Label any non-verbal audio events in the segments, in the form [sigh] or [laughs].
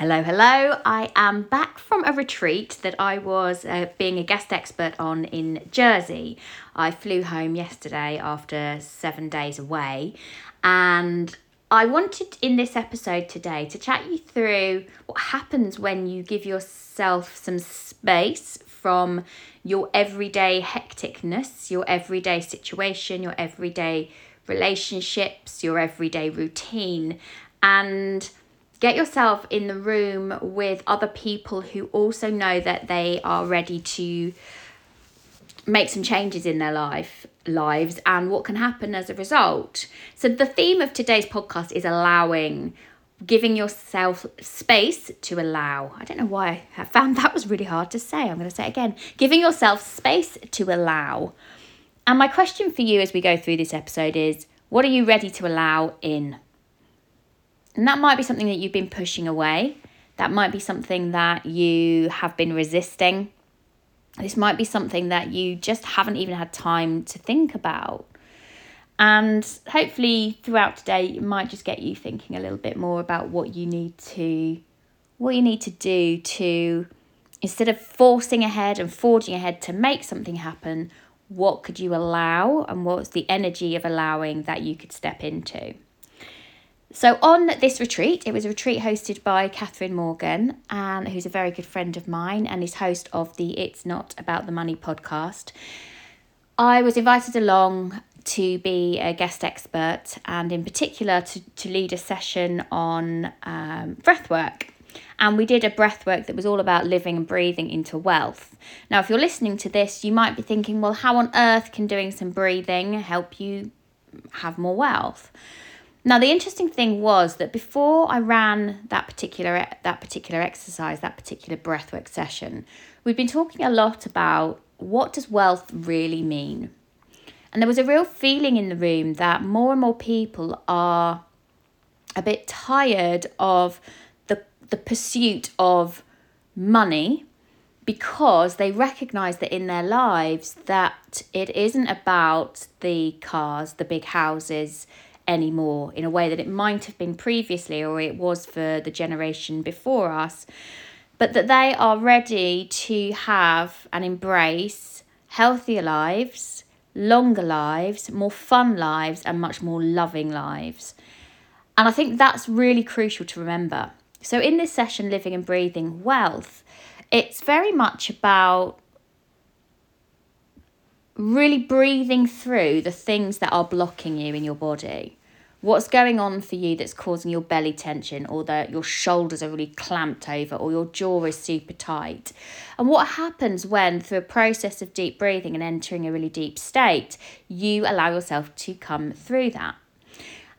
Hello, hello. I am back from a retreat that I was uh, being a guest expert on in Jersey. I flew home yesterday after seven days away, and I wanted in this episode today to chat you through what happens when you give yourself some space from your everyday hecticness, your everyday situation, your everyday relationships, your everyday routine, and get yourself in the room with other people who also know that they are ready to make some changes in their life lives and what can happen as a result. So the theme of today's podcast is allowing giving yourself space to allow. I don't know why I found [laughs] that was really hard to say. I'm going to say it again. Giving yourself space to allow. And my question for you as we go through this episode is what are you ready to allow in? And that might be something that you've been pushing away. That might be something that you have been resisting. This might be something that you just haven't even had time to think about. And hopefully throughout today it might just get you thinking a little bit more about what you need to what you need to do to instead of forcing ahead and forging ahead to make something happen, what could you allow and what's the energy of allowing that you could step into? So on this retreat, it was a retreat hosted by Catherine Morgan, and who's a very good friend of mine and is host of the It's Not About the Money podcast. I was invited along to be a guest expert and in particular to, to lead a session on um, breathwork. And we did a breathwork that was all about living and breathing into wealth. Now, if you're listening to this, you might be thinking, well, how on earth can doing some breathing help you have more wealth? Now the interesting thing was that before I ran that particular that particular exercise, that particular breathwork session, we'd been talking a lot about what does wealth really mean. And there was a real feeling in the room that more and more people are a bit tired of the the pursuit of money because they recognize that in their lives that it isn't about the cars, the big houses, anymore in a way that it might have been previously or it was for the generation before us, but that they are ready to have and embrace healthier lives, longer lives, more fun lives, and much more loving lives. And I think that's really crucial to remember. So, in this session, Living and Breathing Wealth, it's very much about really breathing through the things that are blocking you in your body. What's going on for you that's causing your belly tension or that your shoulders are really clamped over or your jaw is super tight? And what happens when, through a process of deep breathing and entering a really deep state, you allow yourself to come through that?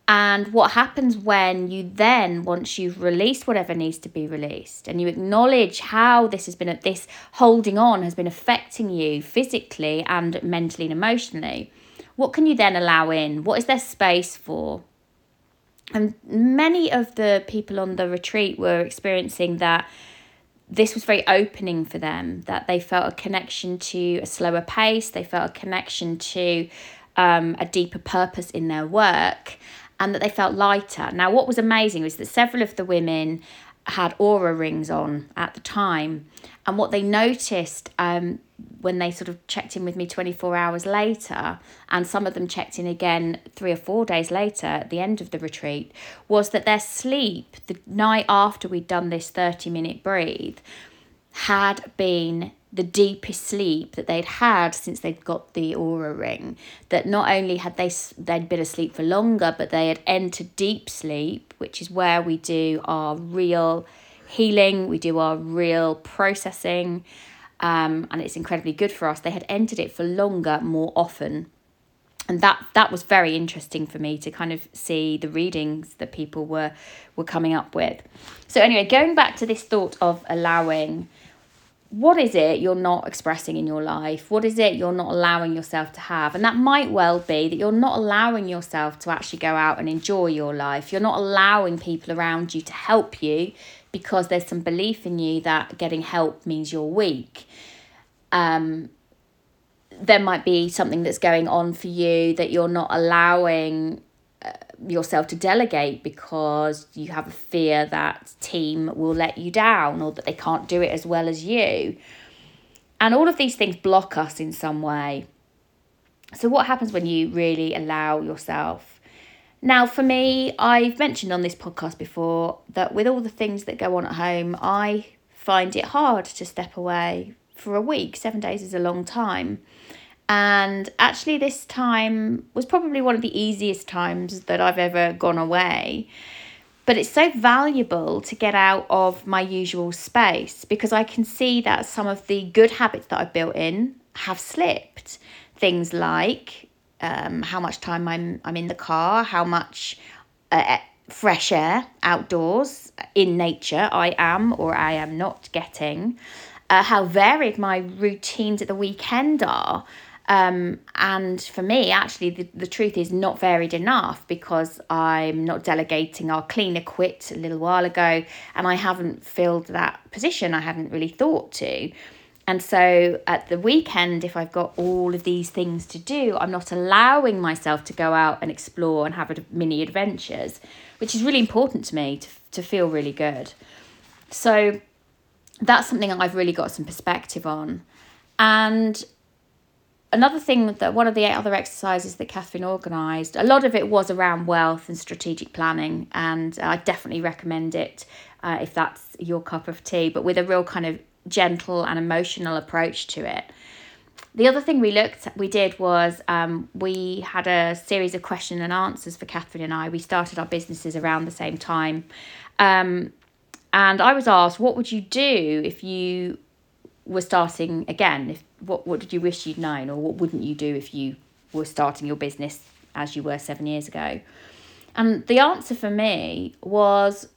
And what happens when you then, once you've released whatever needs to be released, and you acknowledge how this has been, this holding on has been affecting you physically and mentally and emotionally, what can you then allow in? What is there space for? And many of the people on the retreat were experiencing that this was very opening for them, that they felt a connection to a slower pace, they felt a connection to um, a deeper purpose in their work, and that they felt lighter. Now, what was amazing was that several of the women had Oura rings on at the time, and what they noticed um, when they sort of checked in with me 24 hours later, and some of them checked in again three or four days later at the end of the retreat, was that their sleep the night after we'd done this 30 minute breathe had been the deepest sleep that they'd had since they'd got the Oura ring. That not only had they they'd been asleep for longer but they had entered deep sleep which is where we do our real healing we do our real processing um, and it's incredibly good for us. They had entered it for longer, more often. And that that was very interesting for me to kind of see the readings that people were were coming up with. So anyway, going back to this thought of allowing what is it you're not expressing in your life? What is it you're not allowing yourself to have? And that might well be that you're not allowing yourself to actually go out and enjoy your life. You're not allowing people around you to help you because there's some belief in you that getting help means you're weak. Um, there might be something that's going on for you that you're not allowing uh, yourself to delegate because you have a fear that team will let you down or that they can't do it as well as you. And all of these things block us in some way. So, what happens when you really allow yourself? Now, for me, I've mentioned on this podcast before that with all the things that go on at home, I find it hard to step away for a week. Seven days is a long time. And actually, this time was probably one of the easiest times that I've ever gone away. But it's so valuable to get out of my usual space because I can see that some of the good habits that I've built in have slipped. Things like um, how much time I'm, I'm in the car, how much uh, fresh air outdoors in nature I am or I am not getting, uh, how varied my routines at the weekend are. Um, and for me, actually, the, the truth is not varied enough because I'm not delegating our cleaner quit a little while ago and I haven't filled that position. I hadn't really thought to. And so at the weekend, if I've got all of these things to do, I'm not allowing myself to go out and explore and have mini adventures, which is really important to me to, to feel really good. So that's something I've really got some perspective on. And another thing that one of the other exercises that Catherine organised, a lot of it was around wealth and strategic planning, and I definitely recommend it uh, if that's your cup of tea, but with a real kind of gentle and emotional approach to it. The other thing we looked we did was um, we had a series of question and answers for Catherine and I. We started our businesses around the same time. Um, and I was asked, what would you do if you were starting again? If what what did you wish you'd known, or what wouldn't you do if you were starting your business as you were seven years ago? And the answer for me was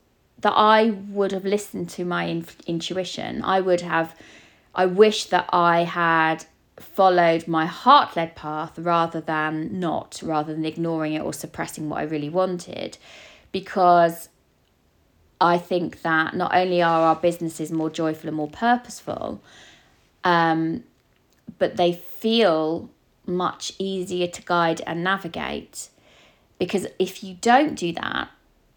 that I would have listened to my in- intuition. I would have, I wish that I had followed my heart led path rather than not, rather than ignoring it or suppressing what I really wanted. Because I think that not only are our businesses more joyful and more purposeful, um, but they feel much easier to guide and navigate. Because if you don't do that,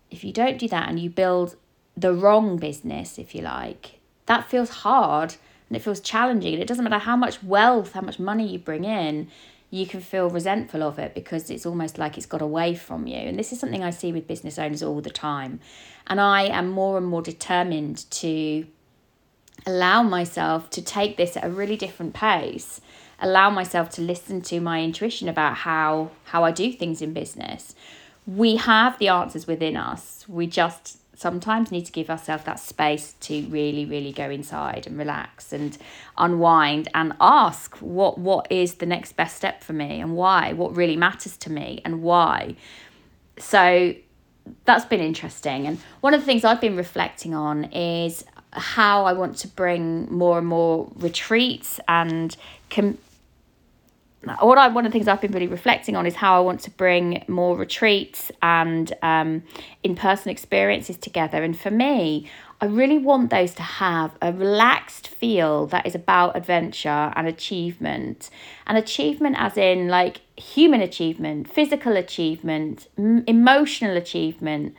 if you don't do that and you build the wrong business, if you like, that feels hard and it feels challenging. And it doesn't matter how much wealth, how much money you bring in, you can feel resentful of it because it's almost like it's got away from you. And this is something I see with business owners all the time. And I am more and more determined to allow myself to take this at a really different pace allow myself to listen to my intuition about how how I do things in business we have the answers within us. We just sometimes need to give ourselves that space to really really go inside and relax and unwind and ask what what is the next best step for me and why what really matters to me and why. So that's been interesting. And one of the things i've been reflecting on is how i want to bring more and more retreats and com- what I one of the things I've been really reflecting on is how I want to bring more retreats and um, in person experiences together. And for me, I really want those to have a relaxed feel that is about adventure and achievement. And achievement, as in like human achievement, physical achievement, m- emotional achievement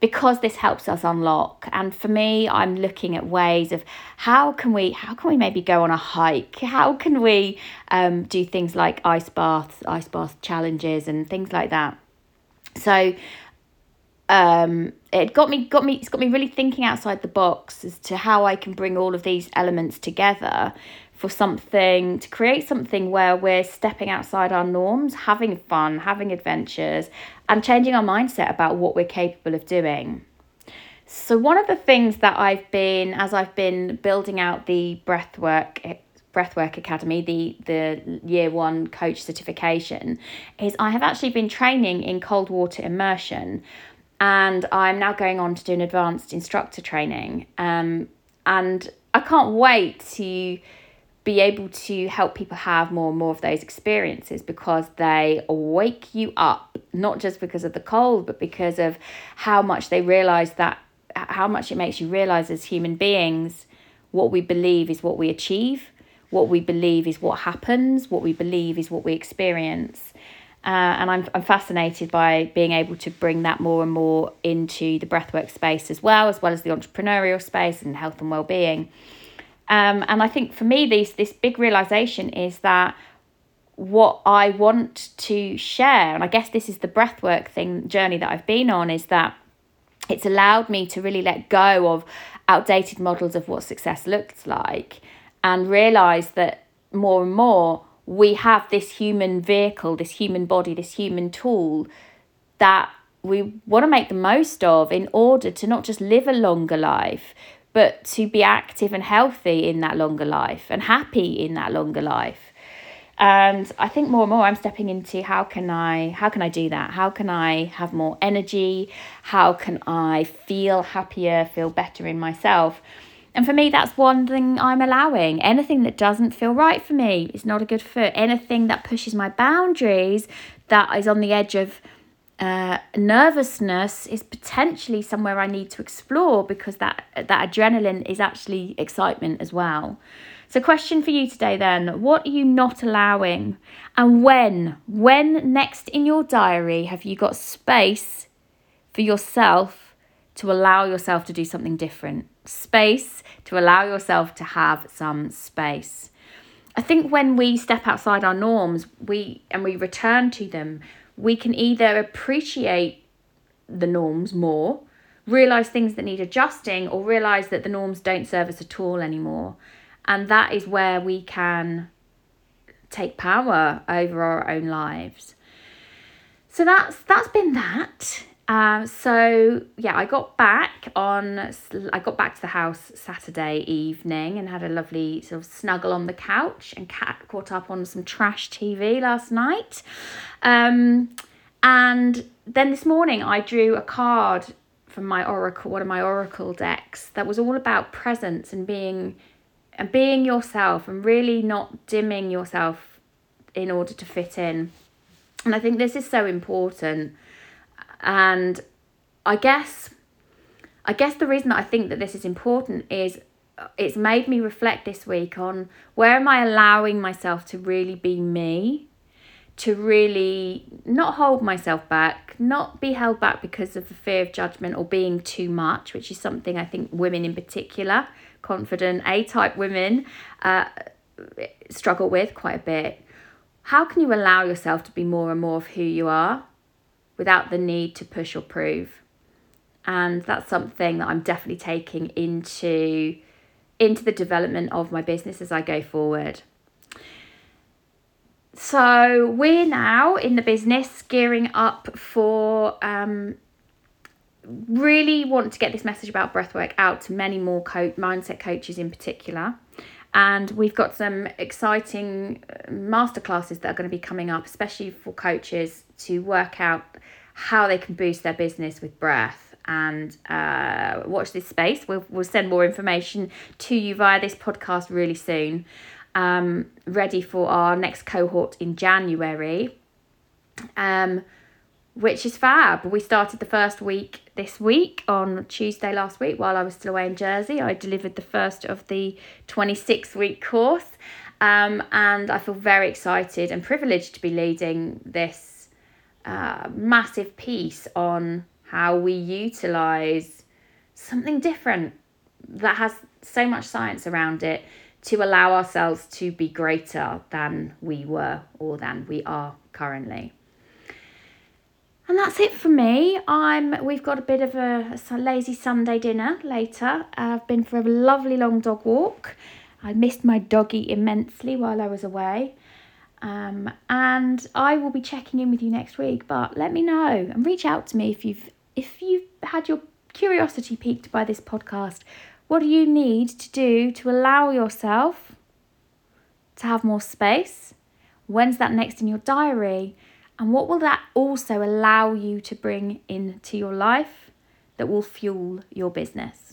because this helps us unlock. And for me i'm looking at ways of how can we how can we maybe go on a hike? How can we um, do things like ice baths ice bath challenges and things like that. So um, it got me got me it's got me really thinking outside the box as to how i can bring all of these elements together for something to create something where we're stepping outside our norms, having fun, having adventures, and changing our mindset about what we're capable of doing. So, one of the things that I've been, as I've been building out the breathwork breathwork academy the the year one coach certification is i have actually been training in cold water immersion and i'm now going on to do an advanced instructor training um, and i can't wait to be able to help people have more and more of those experiences because they wake you up, not just because of the cold, but because of how much they realize that, how much it makes you realize as human beings what we believe is what we achieve, what we believe is what happens, what we believe is what we experience. Uh, and I'm, I'm fascinated by being able to bring that more and more into the breathwork space as well, as well as the entrepreneurial space and health and well-being. Um, and I think for me, this this big realization is that what I want to share, and I guess this is the breathwork thing journey that I've been on, is that it's allowed me to really let go of outdated models of what success looks like and realize that more and more we have this human vehicle, this human body, this human tool that we want to make the most of in order to not just live a longer life, but to be active and healthy in that longer life and happy in that longer life. And I think more and more I'm stepping into how can I how can I do that? How can I have more energy? How can I feel happier, feel better in myself? And for me, that's one thing I'm allowing. Anything that doesn't feel right for me is not a good fit. Anything that pushes my boundaries, that is on the edge of uh, nervousness, is potentially somewhere I need to explore because that that adrenaline is actually excitement as well. So, question for you today then what are you not allowing? And when? When next in your diary have you got space for yourself to allow yourself to do something different? Space to allow yourself to have some space. I think when we step outside our norms, we and we return to them, we can either appreciate the norms more, realize things that need adjusting, or realize that the norms don't serve us at all anymore. And that is where we can take power over our own lives. So that's that's been that. Um, so yeah, I got back on. I got back to the house Saturday evening and had a lovely sort of snuggle on the couch and cat caught up on some trash TV last night. Um, and then this morning I drew a card from my oracle, one of my oracle decks that was all about presence and being and being yourself and really not dimming yourself in order to fit in. And I think this is so important. And I guess I guess the reason that I think that this is important is it's made me reflect this week on where am I allowing myself to really be me, to really not hold myself back, not be held back because of the fear of judgment or being too much, which is something I think women in particular confident A type women uh, struggle with quite a bit. How can you allow yourself to be more and more of who you are without the need to push or prove? And that's something that I'm definitely taking into into the development of my business as I go forward. So we're now in the business gearing up for um, really want to get this message about breathwork out to many more co- mindset coaches in particular. And we've got some exciting uh, masterclasses that are going to be coming up, especially for coaches to work out how they can boost their business with breath. And uh, watch this space. We'll, we'll send more information to you via this podcast really soon. Um, ready for our next cohort in January. Um, which is fab. We started the first week this week on Tuesday last week while I was still away in Jersey. I delivered the first of the 26 week course. Um, and I feel very excited and privileged to be leading this uh, massive piece on how we utilize something different that has so much science around it to allow ourselves to be greater than we were or than we are currently. And that's it for me. I'm. We've got a bit of a, a lazy Sunday dinner later. I've been for a lovely long dog walk. I missed my doggy immensely while I was away. Um, and I will be checking in with you next week. But let me know and reach out to me if you've if you've had your curiosity piqued by this podcast. What do you need to do to allow yourself to have more space? When's that next in your diary? And what will that also allow you to bring into your life that will fuel your business?